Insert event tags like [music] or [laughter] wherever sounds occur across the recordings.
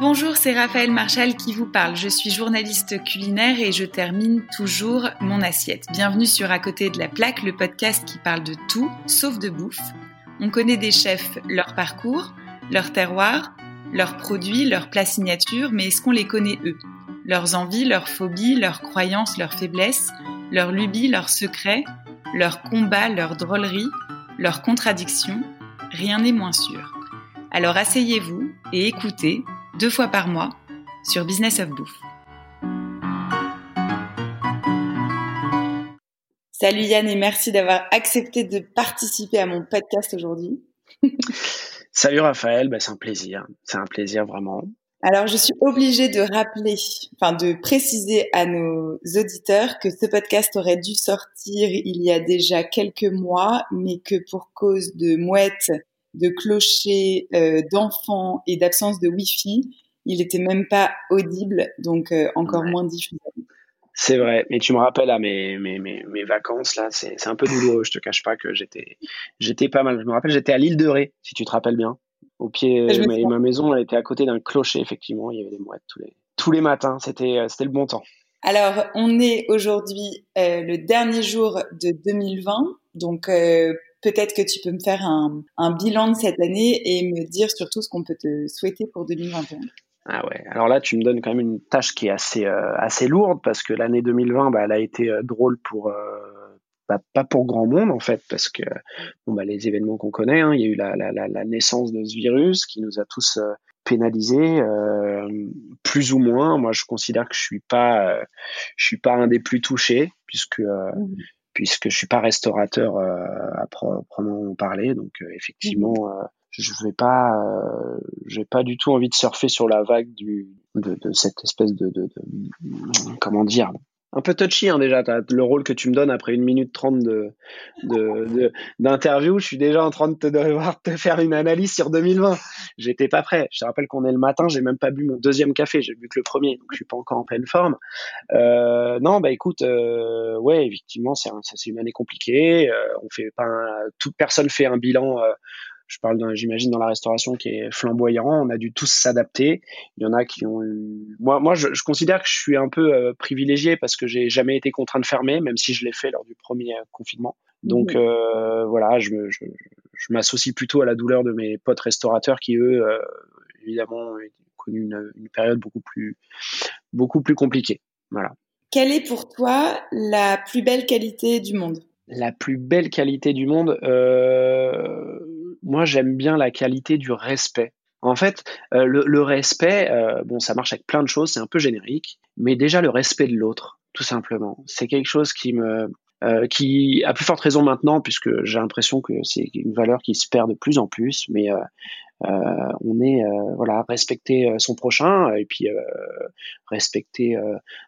Bonjour, c'est Raphaël Marchal qui vous parle. Je suis journaliste culinaire et je termine toujours mon assiette. Bienvenue sur À côté de la plaque, le podcast qui parle de tout sauf de bouffe. On connaît des chefs, leur parcours, leur terroir, leurs produits, leurs plats signatures, mais est-ce qu'on les connaît eux? Leurs envies, leurs phobies, leurs croyances, leurs faiblesses, leurs lubies, leurs secrets, leurs combats, leurs drôleries, leurs contradictions? Rien n'est moins sûr. Alors asseyez-vous et écoutez deux fois par mois sur Business of Bouffe. Salut Yann et merci d'avoir accepté de participer à mon podcast aujourd'hui. [laughs] Salut Raphaël, bah, c'est un plaisir, c'est un plaisir vraiment. Alors je suis obligée de rappeler, enfin de préciser à nos auditeurs que ce podcast aurait dû sortir il y a déjà quelques mois, mais que pour cause de mouettes de clochers, euh, d'enfants et d'absence de Wi-Fi, il était même pas audible, donc euh, encore moins diffusable. C'est vrai, mais tu me rappelles à mes, mes, mes, mes vacances là, c'est un peu douloureux. Je te cache pas que j'étais j'étais pas mal. Je me rappelle, j'étais à l'île de Ré, si tu te rappelles bien. Au pied, ma, ma, maison, elle était à côté d'un clocher effectivement. Il y avait des mouettes tous les tous les matins. C'était euh, c'était le bon temps. Alors, on est aujourd'hui euh, le dernier jour de 2020, donc euh, peut-être que tu peux me faire un, un, bilan de cette année et me dire surtout ce qu'on peut te souhaiter pour 2021. Ah ouais, alors là tu me donnes quand même une tâche qui est assez euh, assez lourde parce que l'année 2020 bah, elle a été euh, drôle pour euh, bah, pas pour grand monde en fait parce que bon bah les événements qu'on connaît, hein, il y a eu la, la, la, naissance de ce virus qui nous a tous pénalisés plus ou moins. Moi je considère que je suis pas je suis pas un des plus touchés puisque mmh puisque je suis pas restaurateur euh, à proprement parler. Donc euh, effectivement, mhm. euh, je vais pas, j'ai pas du tout envie de surfer sur la vague du de, de cette espèce de, de, de comment dire un peu touchy hein, déjà. Le rôle que tu me donnes après une minute trente de, d'interview, je suis déjà en train de te devoir faire une analyse sur 2020. J'étais pas prêt. Je te rappelle qu'on est le matin, j'ai même pas bu mon deuxième café, j'ai bu que le premier, donc je suis pas encore en pleine forme. Euh, non, bah écoute, euh, ouais, effectivement, c'est c'est une année compliquée. Euh, on fait pas, toute personne fait un bilan je parle, j'imagine, dans la restauration qui est flamboyant. On a dû tous s'adapter. Il y en a qui ont eu. Moi, moi, je, considère que je suis un peu euh, privilégié parce que j'ai jamais été contraint de fermer, même si je l'ai fait lors du premier euh, confinement. Donc euh, voilà, je, je, je m'associe plutôt à la douleur de mes potes restaurateurs qui eux, évidemment, ont connu une, une, période beaucoup plus, beaucoup plus compliquée. Voilà. Quelle est pour toi la plus belle qualité du monde? La plus belle qualité du monde. Moi j'aime bien la qualité du respect. En fait, euh, le, respect, euh, bon, ça marche avec plein de choses, c'est un peu générique, mais déjà le respect de l'autre, tout simplement. C'est quelque chose qui me, euh, qui a plus forte raison maintenant, puisque j'ai l'impression que c'est une valeur qui se perd de plus en plus, mais euh, on est euh, voilà respecter euh, son prochain et puis respecter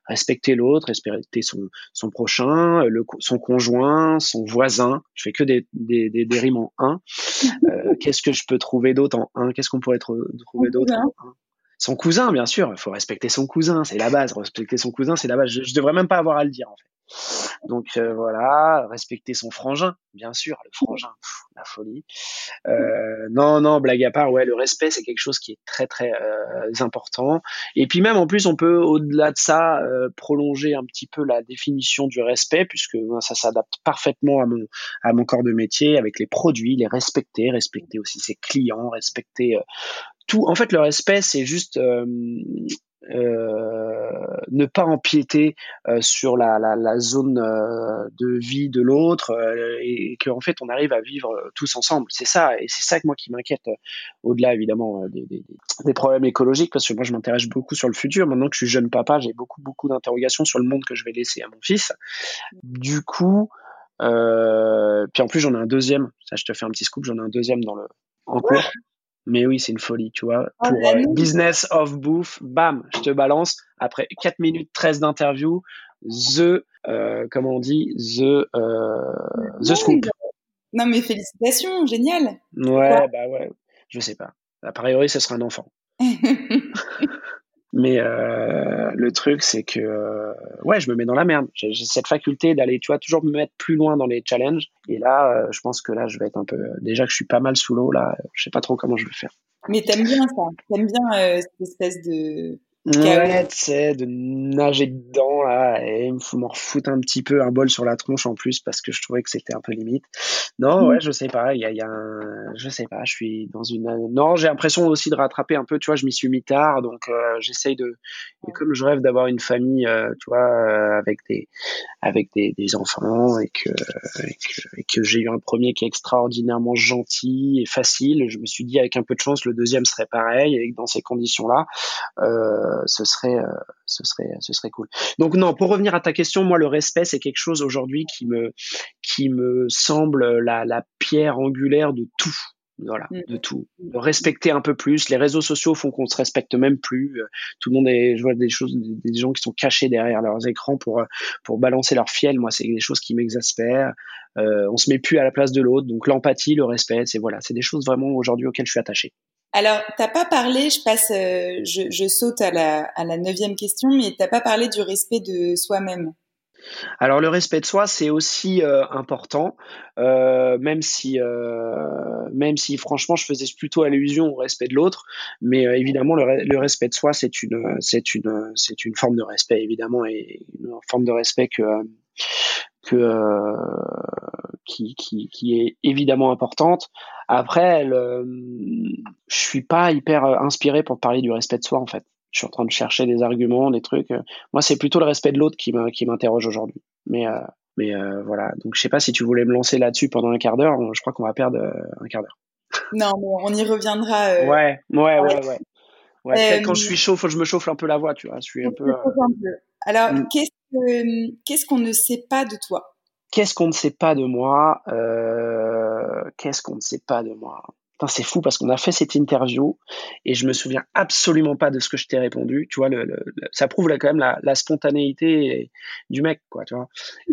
respecter l'autre, respecter son son prochain, le, son conjoint, son voisin. Je fais que des des, des, rimes en un. [laughs] Qu'est-ce que je peux trouver d'autre en un? Qu'est-ce qu'on pourrait trouver d'autre en un? Son cousin, bien sûr, il faut respecter son cousin, c'est la base. Respecter son cousin, c'est la base. Je, je, devrais même pas avoir à le dire en fait. Donc euh, voilà, respecter son frangin, bien sûr, le frangin, la folie. Euh, non, non, blague à part, ouais, le respect c'est quelque chose qui est très très euh, important. Et puis même en plus, on peut au-delà de ça prolonger un petit peu la définition du respect, puisque ça s'adapte parfaitement à mon à mon corps de métier, avec les produits, les respecter, respecter aussi ses clients, respecter tout. En fait, le respect c'est juste euh, ne pas empiéter euh, sur la, zone euh, de vie de l'autre et, qu'en fait on arrive à vivre tous ensemble. C'est ça et c'est ça que moi qui m'inquiète au-delà évidemment des, problèmes écologiques parce que moi je m'intéresse beaucoup sur le futur. Maintenant que je suis jeune papa, j'ai beaucoup beaucoup d'interrogations sur le monde que je vais laisser à mon fils. Du coup, euh, puis en plus j'en ai un deuxième. Ça, je te fais un petit scoop. J'en ai un deuxième dans le en cours. Mais oui, c'est une folie, tu vois. Oh, Pour euh, Business of Bouffe, bam, je te balance. Après 4 minutes 13 d'interview, The, euh, comment on dit, The, euh, the Scoop. Non, mais félicitations, génial. Ouais, bah ouais, je sais pas. A priori, ce sera un enfant. [laughs] Mais euh, le truc, c'est que euh, ouais, je me mets dans la merde. J'ai cette faculté d'aller, tu vois, toujours me mettre plus loin dans les challenges. Et là, euh, je pense que là, je vais être un peu. Déjà que je suis pas mal sous l'eau, là, je sais pas trop comment je vais faire. Mais t'aimes bien ça, t'aimes bien cette espèce de Ouais, tu sais, de nager dedans, là, et m'en refoutre un petit peu un bol sur la tronche en plus parce que je trouvais que c'était un peu limite. Non, ouais, je sais pas, il y a, y a un, je sais pas, je suis dans une, non, j'ai l'impression aussi de rattraper un peu, tu vois, je m'y suis mis tard, donc euh, j'essaye de, et comme je rêve d'avoir une famille, euh, tu vois, euh, avec des, avec des, des enfants et que, et que, et que j'ai eu un premier qui est extraordinairement gentil et facile, je me suis dit avec un peu de chance le deuxième serait pareil et que dans ces conditions-là, euh, ce serait, euh, ce serait, ce serait cool. Donc non, pour revenir à ta question, moi le respect c'est quelque chose aujourd'hui qui me, qui me semble la, la pierre angulaire de tout voilà, mm. de tout. De respecter un peu plus. Les réseaux sociaux font qu'on se respecte même plus. Euh, tout le monde est, je vois des choses, des gens qui sont cachés derrière leurs écrans pour pour balancer leur fiel. Moi, c'est des choses qui m'exaspèrent. Euh, on se met plus à la place de l'autre. Donc l'empathie, le respect, c'est voilà, c'est des choses vraiment aujourd'hui auxquelles je suis attaché. Alors, t'as pas parlé, je passe, euh, je, je, saute à la, à la neuvième question, mais t'as pas parlé du respect de soi-même. Alors le respect de soi, c'est aussi euh, important, euh, même si, euh, même si franchement, je faisais plutôt allusion au respect de l'autre, mais évidemment, le, respect de soi, c'est une, forme de respect, évidemment, et une forme de respect qui, est évidemment importante. Après, elle, je suis pas hyper inspiré pour parler du respect de soi en fait. Je suis en train de chercher des arguments, des trucs. Moi, c'est plutôt le respect de l'autre qui m'interroge aujourd'hui. Mais euh, mais euh, voilà. Donc, je sais pas si tu voulais me lancer là-dessus pendant un quart d'heure. Je crois qu'on va perdre un quart d'heure. [laughs] Non, mais on y reviendra. Ouais, ouais, ouais, ouais. ouais. quand je suis chaud, faut que je me chauffe un peu la voix, tu vois. Je suis un peu. [laughs] Alors, mm. qu'est-ce qu'on ne sait pas de toi? Qu'est-ce qu'on ne sait pas de moi? Euh, Qu'est-ce qu'on ne sait pas de moi? C'est fou parce qu'on a fait cette interview et je me souviens absolument pas de ce que je t'ai répondu. Tu vois, le, ça prouve là, quand même la, la, spontanéité du mec, quoi. Tu vois.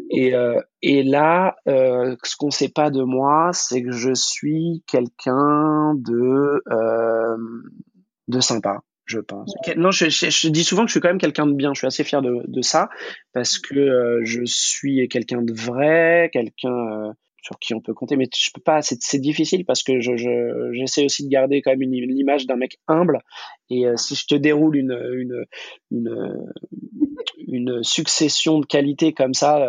Et, euh, et là, euh, ce qu'on sait pas de moi, c'est que je suis quelqu'un de euh, de sympa je pense. Non, je, je, dis souvent que je suis quand même quelqu'un de bien. Je suis assez fier de, de ça parce que euh, je suis quelqu'un de vrai, quelqu'un euh, sur qui on peut compter. Mais je peux pas. C'est difficile parce que je j'essaie aussi de garder quand même une, l'image d'un mec humble. Et euh, si je te déroule une une une, une succession de qualités comme ça.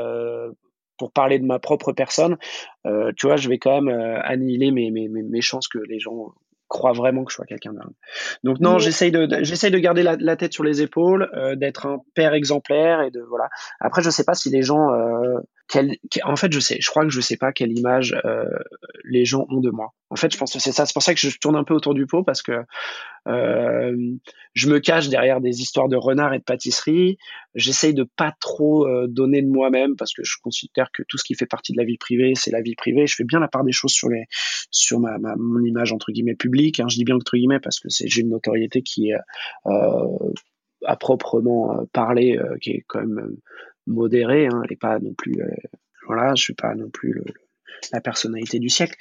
pour parler de ma propre personne, tu vois, je vais quand même annihiler mes, mes, mes chances que les gens crois vraiment que je sois quelqu'un d'humble. Donc non, j'essaye de, de garder la, tête sur les épaules, euh, d'être un père exemplaire et de voilà. Après, je sais pas si les gens, euh, en fait, je sais, je crois que je sais pas quelle image euh, les gens ont de moi. En fait, je pense que c'est ça. C'est pour ça que je tourne un peu autour du pot parce que euh, je me cache derrière des histoires de renards et de pâtisserie. J'essaye de pas trop euh, donner de moi-même parce que je considère que tout ce qui fait partie de la vie privée, c'est la vie privée. Je fais bien la part des choses sur les, sur ma, ma mon image entre guillemets publique. Hein. Je dis bien entre guillemets parce que c'est j'ai une notoriété qui est euh, à proprement parler, qui est quand même modérée. Hein. Elle est pas non plus, voilà, je suis pas non plus le la personnalité du siècle.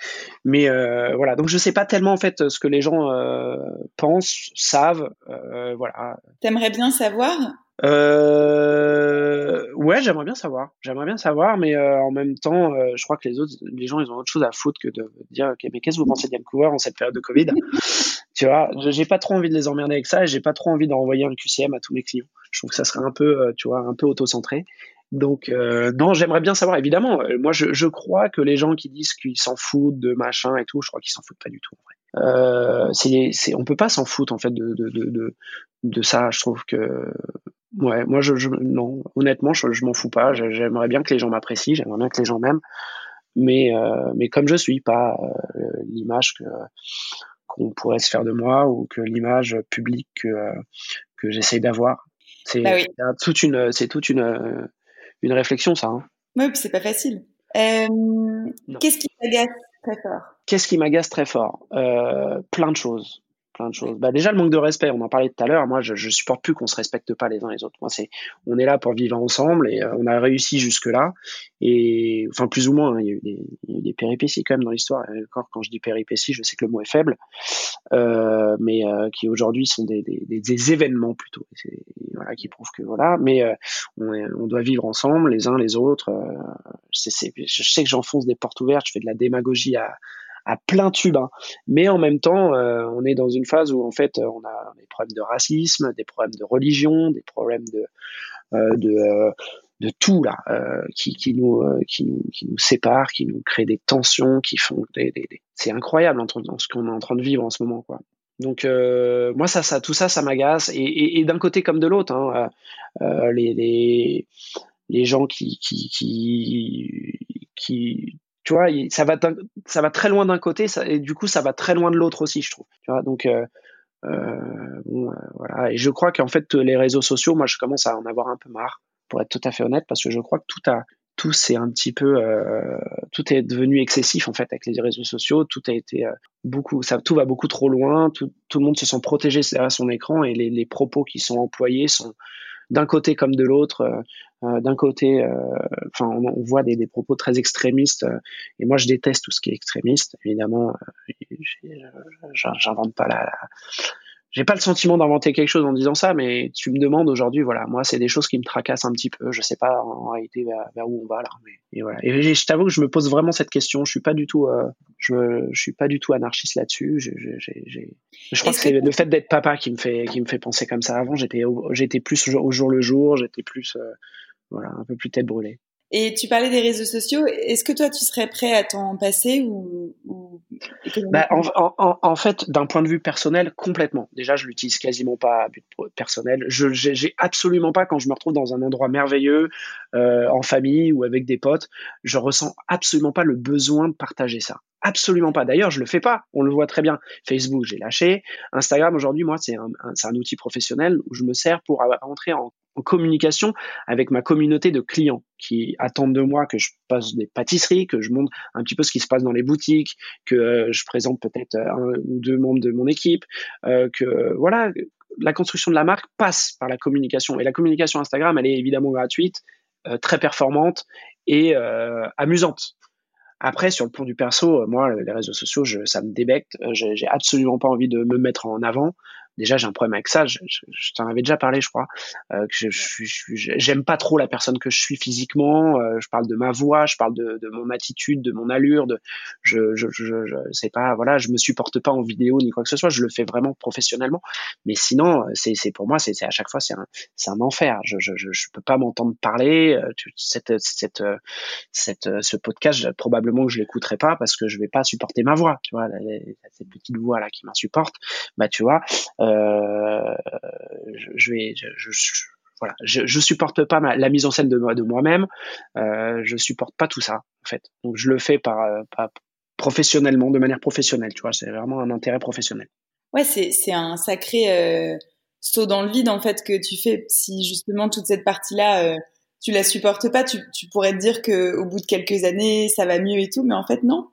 Mais euh, voilà, donc je sais pas tellement en fait ce que les gens euh, pensent, savent, euh, voilà. T'aimerais bien savoir? Euh, ouais, j'aimerais bien savoir. J'aimerais bien savoir, mais euh, en même temps, euh, je crois que les autres, les gens, ils ont autre chose à foutre que de dire, ok, mais qu'est-ce que vous pensez de Vancouver en cette période de Covid? Tu vois, j'ai pas trop envie de les emmerder avec ça, et j'ai pas trop envie d'envoyer un QCM à tous mes clients. Je trouve que ça serait un peu, tu vois, un peu auto-centré. Donc euh, non, j'aimerais bien savoir. Évidemment, euh, moi je, je, crois que les gens qui disent qu'ils s'en foutent de machin et tout, je crois qu'ils s'en foutent pas du tout. En vrai. Euh, on peut pas s'en foutre en fait de, de, de, ça. Je trouve que ouais, moi je, non, honnêtement, je, m'en fous pas. J'aimerais bien que les gens m'apprécient, j'aimerais bien que les gens m'aiment, mais euh, mais comme je suis, pas euh, l'image que qu'on pourrait se faire de moi ou que l'image publique que que j'essaye d'avoir. C'est bah toute une, c'est toute une une réflexion, ça. Hein. Oui, c'est pas facile. Euh, qu'est-ce qui m'agace très fort? Qu'est-ce qui m'agace très fort? Euh, Plein de choses plein de choses. Bah déjà le manque de respect, on en parlait tout à l'heure. Moi, je, je supporte plus qu'on se respecte pas les uns les autres. Moi, c'est, on est là pour vivre ensemble et euh, on a réussi jusque là. Et enfin plus ou moins, hein, il, y a eu des, il y a eu des péripéties quand même dans l'histoire. Encore quand je dis péripéties, je sais que le mot est faible, euh, mais euh, qui aujourd'hui sont des, des, des, événements plutôt. Voilà, qui prouvent que voilà. Mais on, on, doit vivre ensemble, les uns les autres. Je sais que j'enfonce des portes ouvertes, je fais de la démagogie à à plein tube. Hein. Mais en même temps, on est dans une phase où en fait, on a des problèmes de racisme, des problèmes de religion, des problèmes de de de tout là qui, qui nous qui nous qui nous sépare qui nous crée des tensions qui font des, des, c'est incroyable en, ce qu'on est en train de vivre en ce moment quoi donc euh, moi ça, ça, tout ça, ça m'agace et, et, d'un côté comme de l'autre, hein, euh, euh les, les, les gens qui, qui qui tu vois, ça va ça va très loin d'un côté et du coup ça va très loin de l'autre aussi, je trouve. Donc euh, euh bon, voilà. Et je crois qu'en fait les réseaux sociaux, moi je commence à en avoir un peu marre, pour être tout à fait honnête, parce que je crois que tout a tout un petit peu euh, tout est devenu excessif en fait avec les réseaux sociaux tout a été euh, beaucoup ça tout va beaucoup trop loin tout, tout le monde se sent protégé derrière son écran et les, propos qui sont employés sont d'un côté comme de l'autre euh, euh d'un côté enfin on, on, voit des, des, propos très extrémistes et moi je déteste tout ce qui est extrémiste évidemment j'invente pas la, la j'ai pas le sentiment d'inventer quelque chose en disant ça, mais tu me demandes aujourd'hui, voilà, moi c'est des choses qui me tracassent un petit peu. Je sais pas en réalité vers, où on va là, mais et voilà. Et je t'avoue que je me pose vraiment cette question. Je suis pas du tout, euh, je, je suis pas du tout anarchiste là-dessus. Je, je, je crois que c'est le fait d'être papa qui me fait qui me fait penser comme ça. Avant, j'étais j'étais plus au jour le jour, j'étais plus euh, voilà un peu plus tête brûlée. Et tu parlais des réseaux sociaux. Est-ce que toi, tu serais prêt à t'en passer ou, ou... Bah, en, en, en, fait, d'un point de vue personnel, complètement. Déjà, je l'utilise quasiment pas à but personnel. Je j'ai absolument pas quand je me retrouve dans un endroit merveilleux, euh, en famille ou avec des potes, je ressens absolument pas le besoin de partager ça. Absolument pas. D'ailleurs, je le fais pas. On le voit très bien. Facebook, j'ai lâché. Instagram, aujourd'hui, moi, c'est un, outil professionnel où je me sers pour rentrer en communication avec ma communauté de clients qui attendent de moi que je passe des pâtisseries, que je montre un petit peu ce qui se passe dans les boutiques, que euh, je présente peut-être un ou deux membres de mon équipe, euh, que voilà, la construction de la marque passe par la communication. Et la communication Instagram, elle est évidemment gratuite, euh, très performante et amusante. Après, sur le plan du perso, moi, les réseaux sociaux, je, ça me débecte. J'ai absolument pas envie de me mettre en avant déjà j'ai un problème avec ça. Je, t'en avais déjà parlé, je crois. Euh, j'aime pas trop la personne que je suis physiquement. Euh, je parle de ma voix, je parle de, mon attitude, de mon allure. De, je, je, sais pas, voilà, je me supporte pas en vidéo ni quoi que ce soit. Je le fais vraiment professionnellement. Mais sinon, c'est, c'est pour moi, c'est, à chaque fois, c'est un, enfer. Je, je, peux pas m'entendre parler. Euh, ce podcast, probablement que je l'écouterai pas parce que je vais pas supporter ma voix. Tu vois, cette petite voix là qui m'insupporte. Bah, tu vois. Euh, euh, je, je, supporte pas la mise en scène de, moi-même. Euh, je supporte pas tout ça en fait. Donc je le fais euh, professionnellement, de manière professionnelle. Tu vois, c'est vraiment un intérêt professionnel. Ouais, c'est un sacré euh, saut dans le vide en fait que tu fais. Si justement toute cette partie-là, tu la supportes pas, tu, pourrais te dire que au bout de quelques années, ça va mieux et tout, mais en fait non.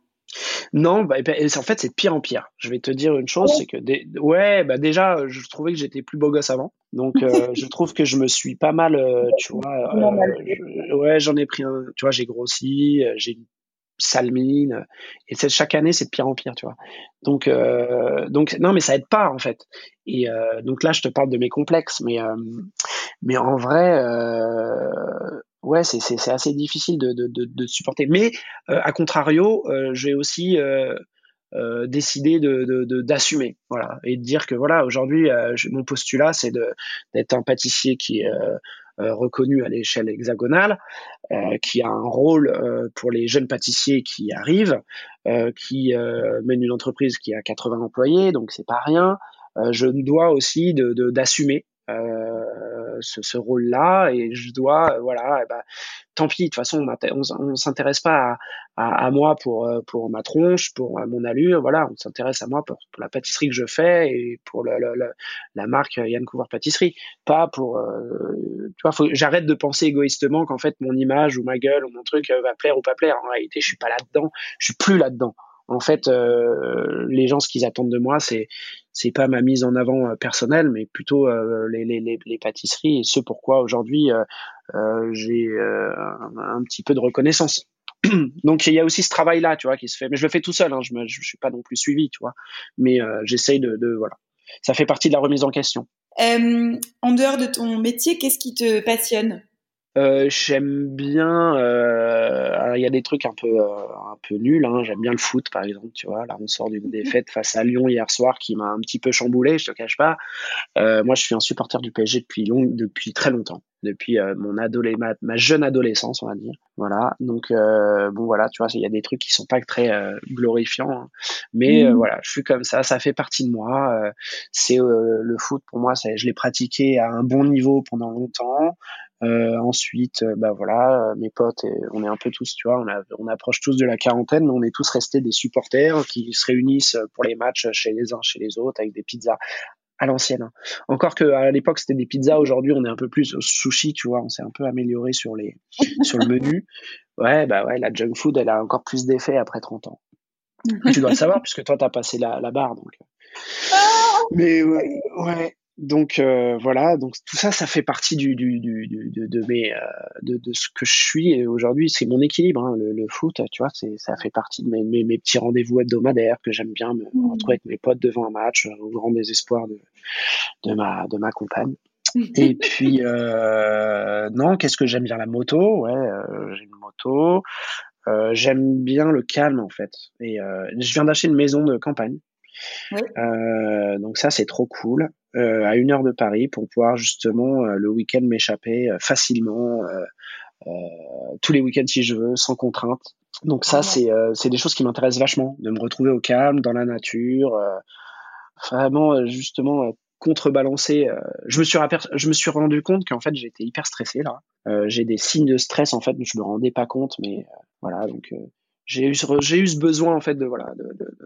Non, bah, en fait, c'est de pire en pire. Je vais te dire une chose, c'est que ouais, bah déjà, je trouvais que j'étais plus beau gosse avant, donc euh, [laughs] je trouve que je me suis pas mal, euh, tu vois, euh, ouais, j'en ai pris un, tu vois, j'ai grossi, j'ai une sale mine, et c'est chaque année, c'est de pire en pire, tu vois. Donc, donc non, mais ça aide pas en fait. Et donc là, je te parle de mes complexes, mais mais en vrai ouais, c'est assez difficile de, de, de, de supporter. Mais euh, à contrario, euh, j'ai aussi euh, euh décidé de d'assumer, voilà, et de dire que voilà, aujourd'hui, mon postulat, c'est d'être un pâtissier qui est reconnu à l'échelle hexagonale, qui a un rôle pour les jeunes pâtissiers qui arrivent, qui mène une entreprise qui a 80 employés, donc c'est pas rien. je dois aussi d'assumer euh, ce, rôle-là et je dois, euh, voilà, ben, tant pis. De toute façon, on, on, s'intéresse pas à, moi pour euh, pour ma tronche, pour mon allure, voilà, on s'intéresse à moi pour, la pâtisserie que je fais et pour la marque Yann Couvreur Pâtisserie, pas pour, tu vois, j'arrête de penser égoïstement qu'en fait mon image ou ma gueule ou mon truc va plaire ou pas plaire. En réalité, je suis pas là-dedans, je suis plus là-dedans. En fait, euh, les gens, ce qu'ils attendent de moi, c'est c'est pas ma mise en avant euh, personnelle, mais plutôt euh, les, pâtisseries et ce pourquoi aujourd'hui j'ai un, petit peu de reconnaissance. [clears throat] Donc il y a aussi ce travail-là, tu vois, qui se fait. Mais je le fais tout seul. Hein, je, je suis pas non plus suivi, tu vois. Mais j'essaye de, voilà. Ça fait partie de la remise en question. en dehors de ton métier, qu'est-ce qui te passionne? Euh, j'aime bien. Euh, il y a des trucs un peu euh, un peu nuls. Hein. J'aime bien le foot, par exemple. Tu vois, là, on sort d'une [laughs] défaite face à Lyon hier soir qui m'a un petit peu chamboulé. Je te cache pas. moi, je suis un supporter du PSG depuis long, depuis très longtemps, depuis mon adolé ma, ma, jeune adolescence, on va dire. Voilà. Donc bon, voilà, tu vois, il y a des trucs qui sont pas très glorifiants, hein. mais mmh. voilà, je suis comme ça. Ça fait partie de moi. c'est le foot pour moi. Je l'ai pratiqué à un bon niveau pendant longtemps. Euh, ensuite, euh, bah voilà, euh, mes potes, on est un peu tous, tu vois, on, a, on approche tous de la quarantaine, mais on est tous restés des supporters qui se réunissent pour les matchs chez les uns, chez les autres, avec des pizzas à l'ancienne. Hein. Encore que à l'époque c'était des pizzas, aujourd'hui on est un peu plus au sushi, tu vois, on s'est un peu amélioré sur les [laughs] sur le menu. Ouais, bah ouais, la junk food elle a encore plus d'effet après 30 ans. [laughs] tu dois le savoir puisque toi t'as passé la, la barre donc. Ah mais ouais, ouais, donc euh, voilà, donc tout ça, ça fait partie du, du, du, de, de, mes, euh, de, de, ce que je suis et aujourd'hui. C'est mon équilibre, hein, le, le, foot, tu vois, c'est, ça fait partie de mes, mes, mes petits rendez-vous hebdomadaires que j'aime bien me mmh. retrouver avec mes potes devant un match au grand désespoir de, de ma de ma compagne. [laughs] Et puis euh, non, qu'est-ce que j'aime bien? La moto Ouais, euh, j'ai une moto. Euh, j'aime bien le calme en fait. Et je viens d'acheter une maison de campagne. Euh, donc ça c'est trop cool. Euh, à une heure de Paris pour pouvoir justement euh, le week-end m'échapper euh, facilement tous les week-ends si je veux, sans contrainte. Donc ça, c'est c'est des choses qui m'intéressent vachement, de me retrouver au calme, dans la nature, vraiment justement contrebalancer. je me suis je me suis rendu compte qu'en fait j'étais hyper stressé là. j'ai des signes de stress en fait, je me rendais pas compte, mais voilà donc j'ai eu j'ai eu ce besoin en fait de voilà de, de,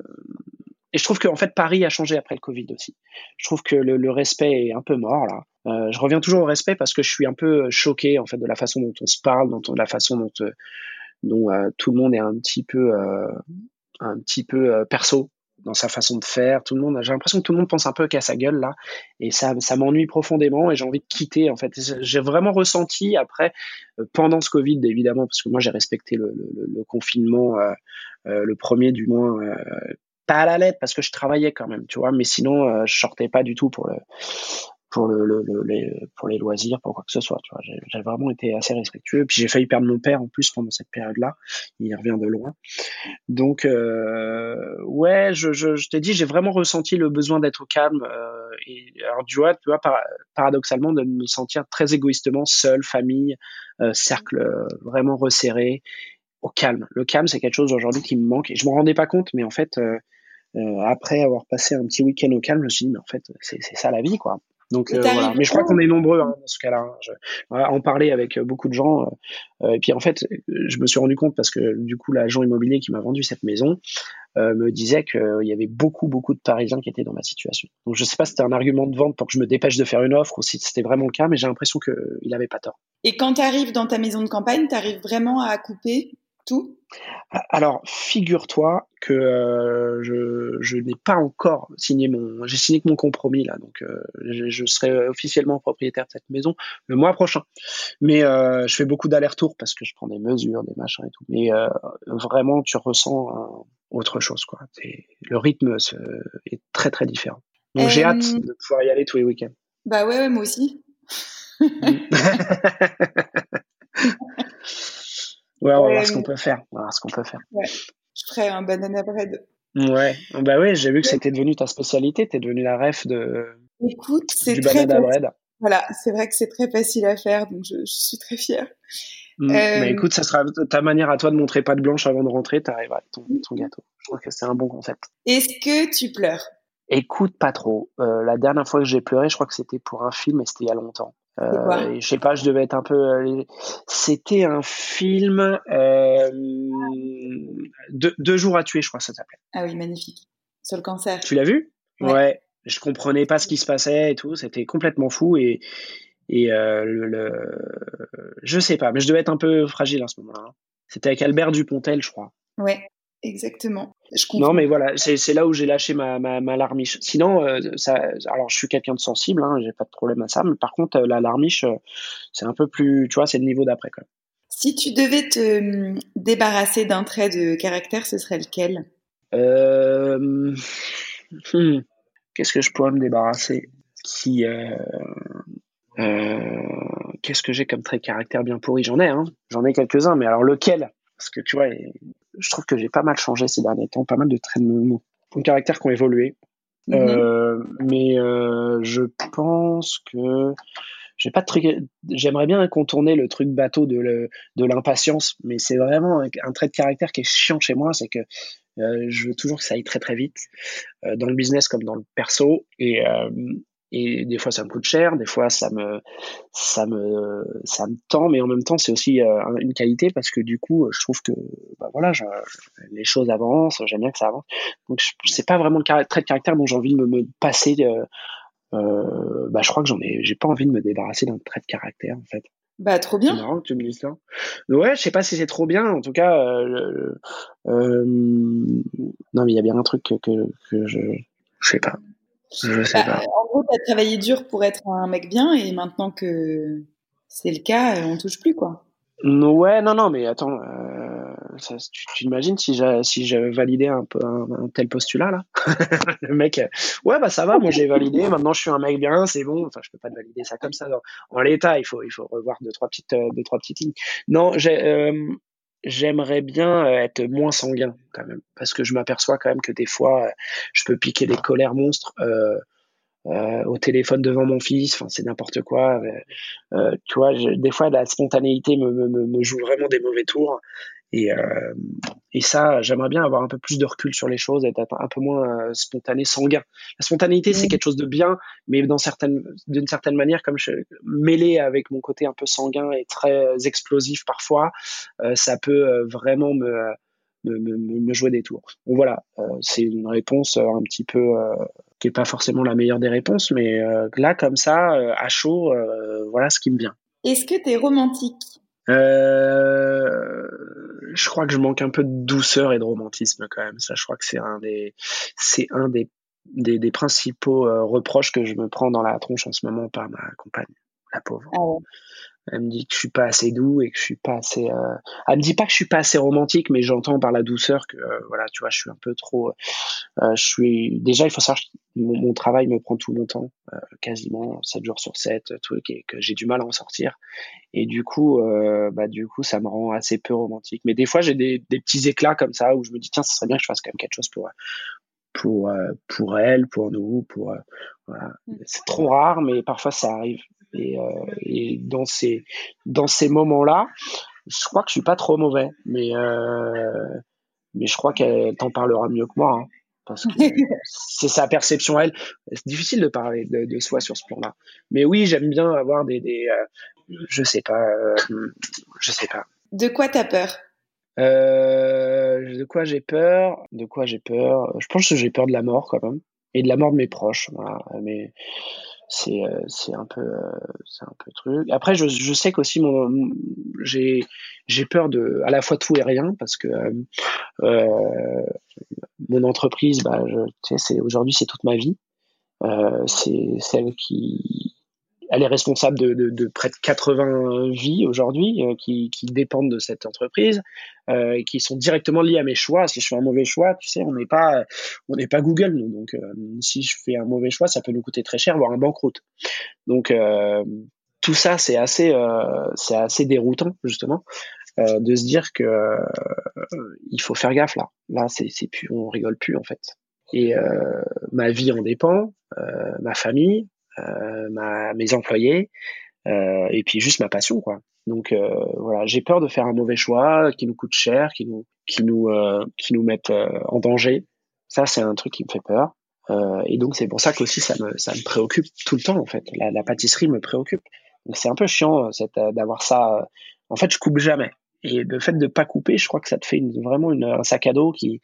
et je trouve qu'en fait Paris a changé après le Covid aussi. Je trouve que le, le respect est un peu mort là. Euh, je reviens toujours au respect parce que je suis un peu choqué en fait de la façon dont on se parle, dont de la façon dont, euh, dont euh, tout le monde est un petit peu euh, un petit peu perso dans sa façon de faire. Tout le monde, j'ai l'impression que tout le monde pense un peu qu'à sa gueule là, et ça, ça m'ennuie profondément et j'ai envie de quitter. En fait, j'ai vraiment ressenti après, pendant ce Covid évidemment, parce que moi j'ai respecté le, le, le confinement, le premier du moins pas à la lettre parce que je travaillais quand même, tu vois, mais sinon euh, je sortais pas du tout pour le pour le, le, les, loisirs, pour quoi que ce soit. Tu vois, j'ai vraiment été assez respectueux. Puis j'ai failli perdre mon père en plus pendant cette période-là. Il revient de loin. Donc euh, ouais, je, je, je t'ai dit, j'ai vraiment ressenti le besoin d'être calme. Euh, et alors tu vois, tu vois, paradoxalement, de me sentir très égoïstement seul, famille, cercle vraiment resserré, au calme. Le calme, c'est quelque chose aujourd'hui qui me manque. Et je m'en rendais pas compte, mais en fait. Euh, euh, après avoir passé un petit week-end au calme, je me suis dit, mais en fait, c'est ça la vie, quoi. Donc euh, voilà. Mais je crois qu'on est nombreux hein, dans ce cas-là. Hein. En parler avec euh, beaucoup de gens. Euh, et puis en fait, je me suis rendu compte parce que du coup, l'agent immobilier qui m'a vendu cette maison euh, me disait qu'il y avait beaucoup, beaucoup de Parisiens qui étaient dans ma situation. Donc je sais pas si c'était un argument de vente pour que je me dépêche de faire une offre ou si c'était vraiment le cas, mais j'ai l'impression qu'il avait pas tort. Et quand tu arrives dans ta maison de campagne, tu arrives vraiment à couper tout alors, figure-toi que euh, je, je n'ai pas encore signé mon, j'ai signé que mon compromis là, donc euh, je, serai officiellement propriétaire de cette maison le mois prochain. Mais euh, je fais beaucoup d'allers-retours parce que je prends des mesures, des machins et tout. Mais vraiment, tu ressens autre chose quoi. le rythme est très très différent. Donc j'ai hâte de pouvoir y aller tous les week-ends. Bah ouais, ouais moi aussi. [laughs] [laughs] Ouais, on va voir ce qu'on peut faire. On va voir ce qu'on peut faire. Ouais. Je ferai un banana bread. Ouais, bah ouais, j'ai vu que c'était devenu ta spécialité, t'es devenu la ref de. Écoute, c'est très banana bread. Voilà, c'est vrai que c'est très facile à faire, donc je, je suis très fière. Mmh, euh... Mais écoute, ça sera ta manière à toi de montrer pas de blanche avant de rentrer, t'arrives à ton, ton gâteau. Je trouve que c'est un bon concept. Est-ce que tu pleures? Écoute, pas trop. Euh, la dernière fois que j'ai pleuré, je crois que c'était pour un film, et c'était il y a longtemps. Euh, je sais pas, je devais être un peu. Euh, c'était un film euh, deux, jours à tuer, je crois que ça s'appelait. Ah oui, magnifique. Sur le cancer. Tu l'as vu? Ouais. Je comprenais pas ce qui se passait et tout. C'était complètement fou et et euh, le, je sais pas, mais je devais être un peu fragile à ce moment-là. C'était avec Albert Dupontel, je crois. Ouais. Exactement. Je non, mais voilà, c'est là où j'ai lâché ma, ma, ma, larmiche. Sinon, euh, ça, alors je suis quelqu'un de sensible, hein, j'ai pas de problème à ça, mais par contre, euh, la larmiche, euh, c'est un peu plus, tu vois, c'est le niveau d'après quand même. Si tu devais te hum, débarrasser d'un trait de caractère, ce serait lequel? Hmm, Qu'est-ce que je pourrais me débarrasser? Qui qu'est-ce que j'ai comme trait de caractère bien pourri? J'en ai, hein. J'en ai quelques-uns, mais alors lequel? Parce que tu vois, je trouve que j'ai pas mal changé ces derniers temps, pas mal de traits de mon, caractère qui ont évolué. Mhm. Euh, mais euh, je pense que j'ai pas de truc. J'aimerais bien contourner le truc bateau de, l'impatience, mais c'est vraiment un, trait de caractère qui est chiant chez moi, c'est que euh, je veux toujours que ça aille très très vite dans le business comme dans le perso et et des fois ça me coûte cher, des fois ça me ça me ça me tend, mais en même temps c'est aussi euh, une qualité parce que du coup je trouve que bah voilà les choses avancent, j'aime bien que ça avance. Donc c'est pas vraiment le trait de caractère dont j'ai envie de me, passer. Euh, euh, bah je crois que j'en ai j'ai pas envie de me débarrasser d'un trait de caractère en fait. Bah trop bien. C'est marrant que tu me dises ça. Ouais, je sais pas si c'est trop bien. En tout cas, euh, non mais il y a bien un truc que, que, que je je sais pas. Bah, en gros, tu as travaillé dur pour être un mec bien et maintenant que c'est le cas, on touche plus, quoi. Ouais, non, non, mais attends, euh, tu, t'imagines si j'avais si j'avais validé un peu un, tel postulat là, [laughs] le mec, euh, ouais bah ça va, moi j'ai validé, maintenant je suis un mec bien, c'est bon. Enfin, je peux pas te valider ça comme ça. En l'état, il faut il faut revoir deux trois petites euh, deux trois petites lignes. Non, j'ai j'aimerais bien être moins sanguin quand même, parce que je m'aperçois quand même que des fois, je peux piquer des colères monstres euh, euh, au téléphone devant mon fils. Enfin, c'est n'importe quoi. Euh, tu vois, des fois, la spontanéité me, me, me, joue vraiment des mauvais tours. Et, euh, et ça, j'aimerais bien avoir un peu plus de recul sur les choses, être un peu moins euh, spontané, sanguin. La spontanéité, c'est quelque chose de bien, mais dans certaines, d'une certaine manière, comme je mêlé avec mon côté un peu sanguin et très explosif parfois, euh, ça peut euh, vraiment me, me, me, me, jouer des tours. Donc voilà, c'est une réponse un petit peu qui est pas forcément la meilleure des réponses, mais là comme ça, à chaud, voilà ce qui me vient. Est-ce que tu es romantique? Euh, je crois que je manque un peu de douceur et de romantisme quand même. Ça, je crois que c'est un des, c'est un des, des, principaux euh, reproches que je me prends dans la tronche en ce moment par ma compagne, la pauvre. Ah elle me dit que je suis pas assez doux et que je suis pas assez. Euh... Elle me dit pas que je suis pas assez romantique, mais j'entends par la douceur que euh, voilà, tu vois, je suis un peu trop. Euh, je suis déjà, il faut savoir que mon, mon travail me prend tout mon temps, euh, quasiment 7 jours sur 7, tout, et que j'ai du mal à en sortir. Et du coup, bah du coup, ça me rend assez peu romantique. Mais des fois, j'ai des, des petits éclats comme ça où je me dis tiens, ce serait bien que je fasse quand même quelque chose pour pour pour elle, pour nous, pour voilà. Mm. C'est trop rare, mais parfois ça arrive. Et, euh, et dans ces dans ces moments-là, je crois que je suis pas trop mauvais, mais euh, mais je crois qu'elle t'en parlera mieux que moi. Hein, parce que [laughs] c'est sa perception elle. C'est difficile de parler de, de soi sur ce plan-là. Mais oui, j'aime bien avoir des, des euh, je sais pas, euh, je sais pas. De quoi t'as peur? Euh, De quoi j'ai peur? De quoi j'ai peur? Je pense que j'ai peur de la mort quand même et de la mort de mes proches. Voilà. Mais c'est euh, c'est un peu euh, c'est un peu truc. Après je, je sais qu'aussi mon j'ai j'ai peur de à la fois tout et rien parce que euh, mon entreprise bah je, tu sais c'est aujourd'hui c'est toute ma vie. Euh, c'est celle qui elle est responsable de, de, de, près de 80 vies aujourd'hui euh, qui, qui, dépendent de cette entreprise euh, qui sont directement liées à mes choix. Si je fais un mauvais choix, tu sais, on n'est pas on n'est pas Google nous. Donc euh, si je fais un mauvais choix, ça peut nous coûter très cher, voire un banqueroute. Donc euh, tout ça, c'est assez c'est assez déroutant justement de se dire que il faut faire gaffe là. Là, c'est plus on rigole plus en fait. Et ma vie en dépend, ma famille, euh, ma, mes employés, euh, et puis juste ma passion, quoi. Donc euh, voilà, j'ai peur de faire un mauvais choix qui nous coûte cher, qui nous qui nous qui nous mette en danger. Ça, c'est un truc qui me fait peur. Euh, et donc c'est pour ça qu'aussi ça me ça me préoccupe tout le temps en fait. La, pâtisserie me préoccupe. Donc c'est un peu chiant d'avoir ça. En fait, je coupe jamais. Et le fait de pas couper, je crois que ça te fait vraiment un sac à dos qui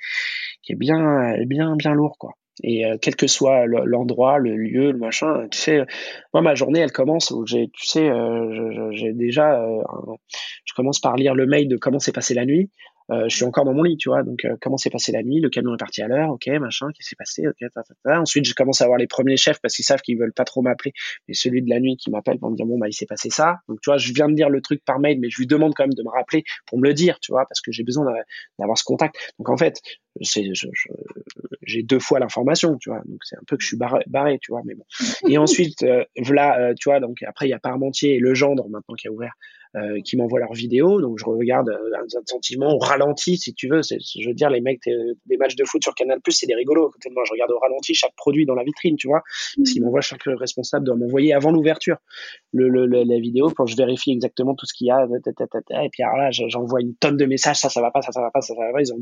qui est bien bien bien lourd quoi. Et euh, quel que soit l'endroit, le lieu, le machin, tu sais, moi ma journée elle commence où j'ai, tu sais, euh, j'ai déjà, euh, je commence par lire le mail de comment s'est passé la nuit. Je suis encore dans mon lit, tu vois. Donc, comment s'est passé la nuit Le camion est parti à l'heure, ok, machin, qu'est-ce qui s'est passé Ok, Ensuite, je commence à avoir les premiers chefs parce qu'ils savent qu'ils veulent pas trop m'appeler, mais celui de la nuit qui m'appelle pour me dire bon bah il s'est passé ça. Donc, tu vois, je viens de dire le truc par mail, mais je lui demande quand même de me rappeler pour me le dire, tu vois, parce que j'ai besoin d'avoir ce contact. Donc, en fait, j'ai deux fois l'information, tu vois. Donc c'est un peu que je suis barré, tu vois. Mais bon. Et ensuite, euh, voilà, euh, tu vois. Donc après, il y a Parmentier et Le Gendre maintenant qui a ouvert euh, qui m'envoient leurs vidéos. Donc je regarde euh, un sentiment au ralenti, si tu veux. Je veux dire, les mecs des matchs de foot sur Canal Plus, c'est des rigolos. côté de moi, je regarde au ralenti chaque produit dans la vitrine, tu vois. Parce qu'ils m'envoient chaque responsable doit m'envoyer avant l'ouverture le, le, la vidéo pour que je vérifie exactement tout ce qu'il y a. Et puis alors là, j'envoie une tonne de messages. Ça, ça va pas, ça, ça va pas, ça, ça va pas. Ils ont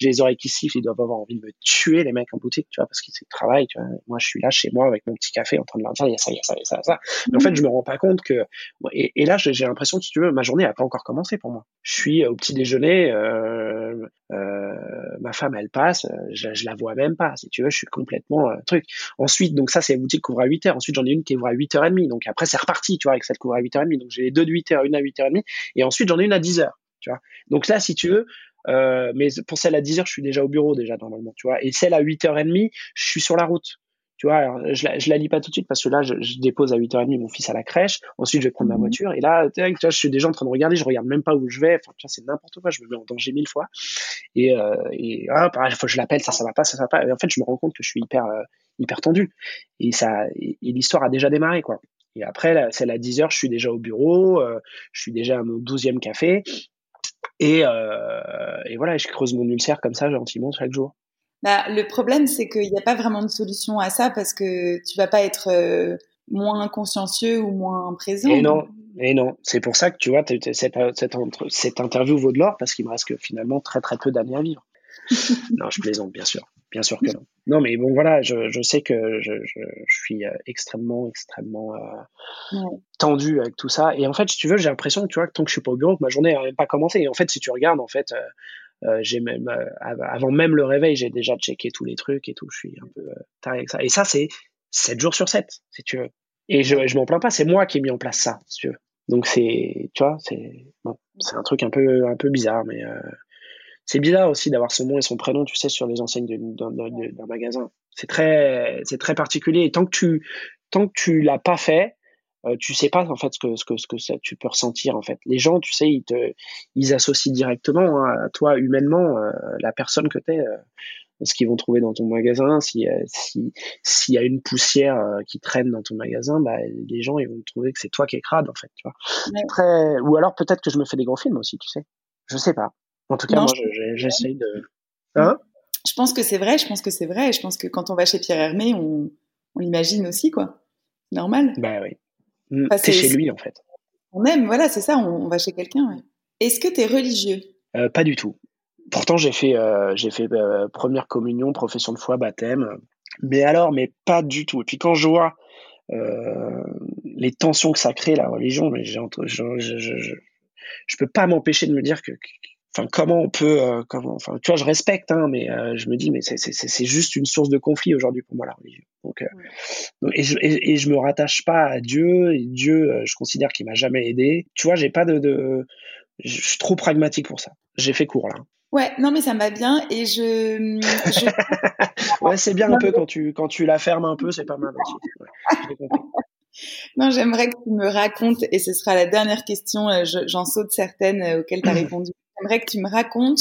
j'ai les oreilles qui sifflent. Ils doivent avoir envie de me tuer, les mecs en boutique, tu vois, parce qu'ils travaillent. Tu vois. Moi, je suis là chez moi avec mon petit café en train de leur dire, il y a ça, il y a ça, il y a ça, ça. Mais en fait, je me rends pas compte que. Et, et là, j'ai l'impression, si tu veux, ma journée a pas encore commencé pour moi. Je suis au petit déjeuner, euh, euh, ma femme elle passe, je, je, la vois même pas. Si tu veux, je suis complètement euh, truc. Ensuite, donc ça c'est la boutique qui ouvre à 8h. Ensuite, j'en ai une qui ouvre à 8h30. Donc après c'est reparti, tu vois, avec celle qui ouvre à 8h30. Donc j'ai les deux de 8h, une à 8h30 et ensuite j'en ai une à 10h, tu vois. Donc là si tu veux, euh, mais pour celle à 10h, je suis déjà au bureau déjà normalement, tu vois. Et celle à 8h30, je suis sur la route. Tu vois, alors, je, la, je la lis pas tout de suite parce que là, je, je, dépose à 8h30 mon fils à la crèche. Ensuite, je vais prendre ma mhm. voiture. Et là, tu vois, je suis déjà en train de regarder. Je regarde même pas où je vais. Enfin, tu vois, c'est n'importe quoi. Je me mets en danger mille fois. Et, euh, et ah, pareil, faut que je l'appelle. Ça, ça va pas, ça, ça va pas. Et en fait, je me rends compte que je suis hyper, euh, hyper tendu. Et ça, et, l'histoire a déjà démarré, quoi. Et après, celle à 10h, je suis déjà au bureau. Euh, je suis déjà à mon 12e café. Et, euh, et voilà, je creuse mon ulcère comme ça, gentiment, chaque jour. Bah, le problème, c'est qu'il n'y a pas vraiment de solution à ça parce que tu vas pas être euh, moins consciencieux ou moins présent. Et non, et non. C'est pour ça que tu vois, cette, cette, cette interview vaut de l'or parce qu'il me reste que finalement très très peu d'années à vivre. [laughs] non, je plaisante, bien sûr. Bien sûr que non. Non, mais bon, voilà, je, je sais que je, je, je suis euh, extrêmement, extrêmement euh, tendu avec tout ça. Et en fait, si tu veux, j'ai l'impression que tu vois, tant que je suis pas au bureau, que ma journée n'a même pas commencé. Et en fait, si tu regardes, en fait, euh, euh, j'ai même euh, avant même le réveil, j'ai déjà checké tous les trucs et tout. Je suis un peu euh, taré avec ça. Et ça, c'est 7 jours sur 7, si tu veux. Et je, je m'en plains pas, c'est moi qui ai mis en place ça, si tu veux. Donc c'est, tu vois, c'est bon, c'est un truc un peu un peu bizarre, mais euh, c'est bizarre aussi d'avoir son nom et son prénom, tu sais, sur les enseignes d'un magasin. C'est très c'est très particulier. Et tant que tu tant que tu l'as pas fait, euh, tu sais pas en fait ce que ce que ce que ça, tu peux ressentir en fait. Les gens, tu sais, ils te ils associent directement hein, à toi humainement euh, la personne que tu es euh, ce qu'ils vont trouver dans ton magasin, si si s'il y a une poussière qui traîne dans ton magasin, bah les gens ils vont trouver que c'est toi qui es crade en fait, tu vois. Très ou alors peut-être que je me fais des gros films aussi, tu sais. Je sais pas. En tout cas, moi j'essaye de Hein? Je pense que c'est vrai, je pense que c'est vrai, je pense que quand on va chez Pierre Hermé, on on l'imagine aussi quoi. Normal. Bah oui. Mm, c'est chez lui, en fait. On aime, voilà, c'est ça, on, va chez quelqu'un. Est-ce que tu es religieux? Euh, Pas du tout. Pourtant, j'ai fait, euh, j'ai fait euh, première communion, profession de foi, baptême. Mais alors, mais pas du tout. Et puis quand je vois les tensions que ça crée, la religion, mais je, je, je, je, peux pas m'empêcher de me dire que, enfin comment on peut euh, comment enfin tu vois je respecte hein, mais euh, je me dis mais c'est c'est juste une source de conflit aujourd'hui pour moi la religion. Donc, euh, et, je, et, je me rattache pas à Dieu et Dieu je considère qu'il m'a jamais aidé. Tu vois j'ai pas de, de je suis trop pragmatique pour ça. J'ai fait court là. Ouais non mais ça me va bien et je, je... [laughs] ouais c'est bien un peu quand tu quand tu la fermes un peu c'est pas mal aussi. [laughs] Non, j'aimerais que tu me racontes, et ce sera la dernière question, j'en saute certaines auxquelles tu as [clears throat] répondu j'aimerais que tu me racontes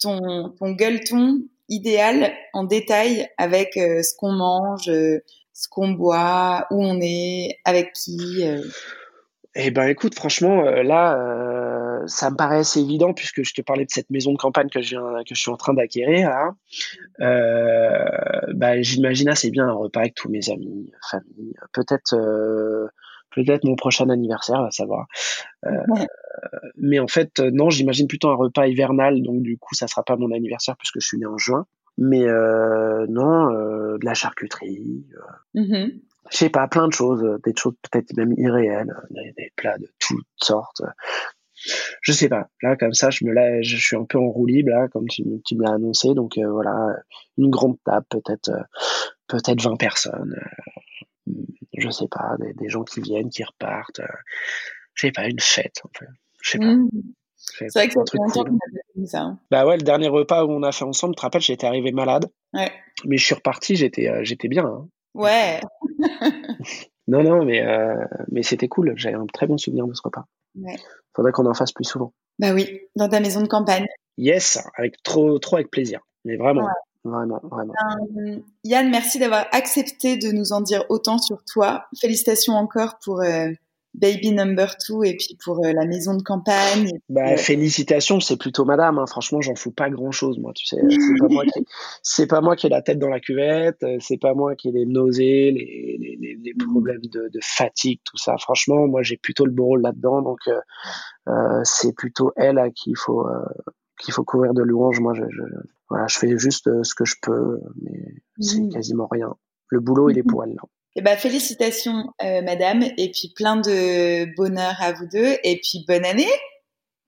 ton, ton gueuleton idéal en détail avec euh, ce qu'on mange, euh, ce qu'on boit, où on est, avec qui. Euh. Eh ben, écoute, franchement, là, ça me paraît assez évident puisque je te parlais de cette maison de campagne que je, suis en train d'acquérir. bah, j'imagine assez bien un repas avec tous mes amis, famille, peut-être peut-être mon prochain anniversaire, à savoir. Euh, mais en fait, euh, non, j'imagine plutôt un repas hivernal, donc du coup, ça sera pas mon anniversaire puisque je suis né en juin. Mais euh, non, de la charcuterie. Mm-hmm. Je sais pas, plein de choses, des choses peut-être même irréelles, des, plats de toutes sortes je sais pas. Là, comme ça, je me lève, je suis un peu en roue libre, là, comme tu, tu me l'as annoncé. Donc voilà, une grande table, peut-être, peut-être 20 personnes je sais pas, des, gens qui viennent, qui repartent. Euh, je sais pas, une fête. En fait. Je sais pas. Mmh. C'est vrai que ça fait longtemps qu'on a fait ça. Hein. Bah ouais, le dernier repas où on a fait ensemble, tu te rappelles, j'étais arrivé malade. Ouais. Mais je suis reparti, j'étais euh, j'étais bien. Hein. Ouais. [laughs] non, non, mais, euh, mais c'était cool. J'ai un très bon souvenir de ce repas. Ouais. Faudrait qu'on en fasse plus souvent. Bah oui, dans ta maison de campagne. Yes, avec trop, trop avec plaisir. Mais vraiment, vraiment, vraiment. Euh, Yann, merci d'avoir accepté de nous en dire autant sur toi. Félicitations encore pour euh, Baby Number Two et puis pour euh, la maison de campagne. Bah, félicitations, c'est plutôt madame. Hein. Franchement, j'en fous pas grand chose, moi. Tu sais, [laughs] c'est pas moi qui, c'est pas moi qui ai la tête dans la cuvette. C'est pas moi qui ai les nausées, les, les, les problèmes de, de, fatigue, tout ça. Franchement, moi, j'ai plutôt le beau rôle là-dedans. Donc, c'est plutôt elle à qui il faut, qu'il faut couvrir de louanges. Moi, je, je, voilà, je fais juste ce que je peux, mais c'est quasiment rien. Le boulot, il est pour elle. Là. Eh ben, félicitations, euh, madame, et puis plein de bonheur à vous deux, et puis bonne année.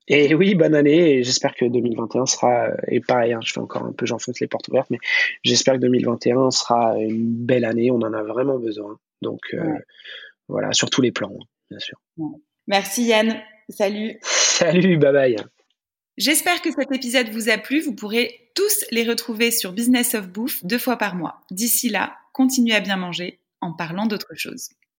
Et oui, bonne année, et j'espère que 2021 sera, et pareil, hein, je fais encore un peu, j'enfonce les portes ouvertes, mais j'espère que 2021 sera une belle année, on en a vraiment besoin. Donc, euh, voilà, sur tous les plans, hein, bien sûr. Merci Yann, salut. [laughs] Salut, bye bye. J'espère que cet épisode vous a plu. Vous pourrez tous les retrouver sur Business of Bouffe deux fois par mois. D'ici là, continuez à bien manger en parlant d'autre chose.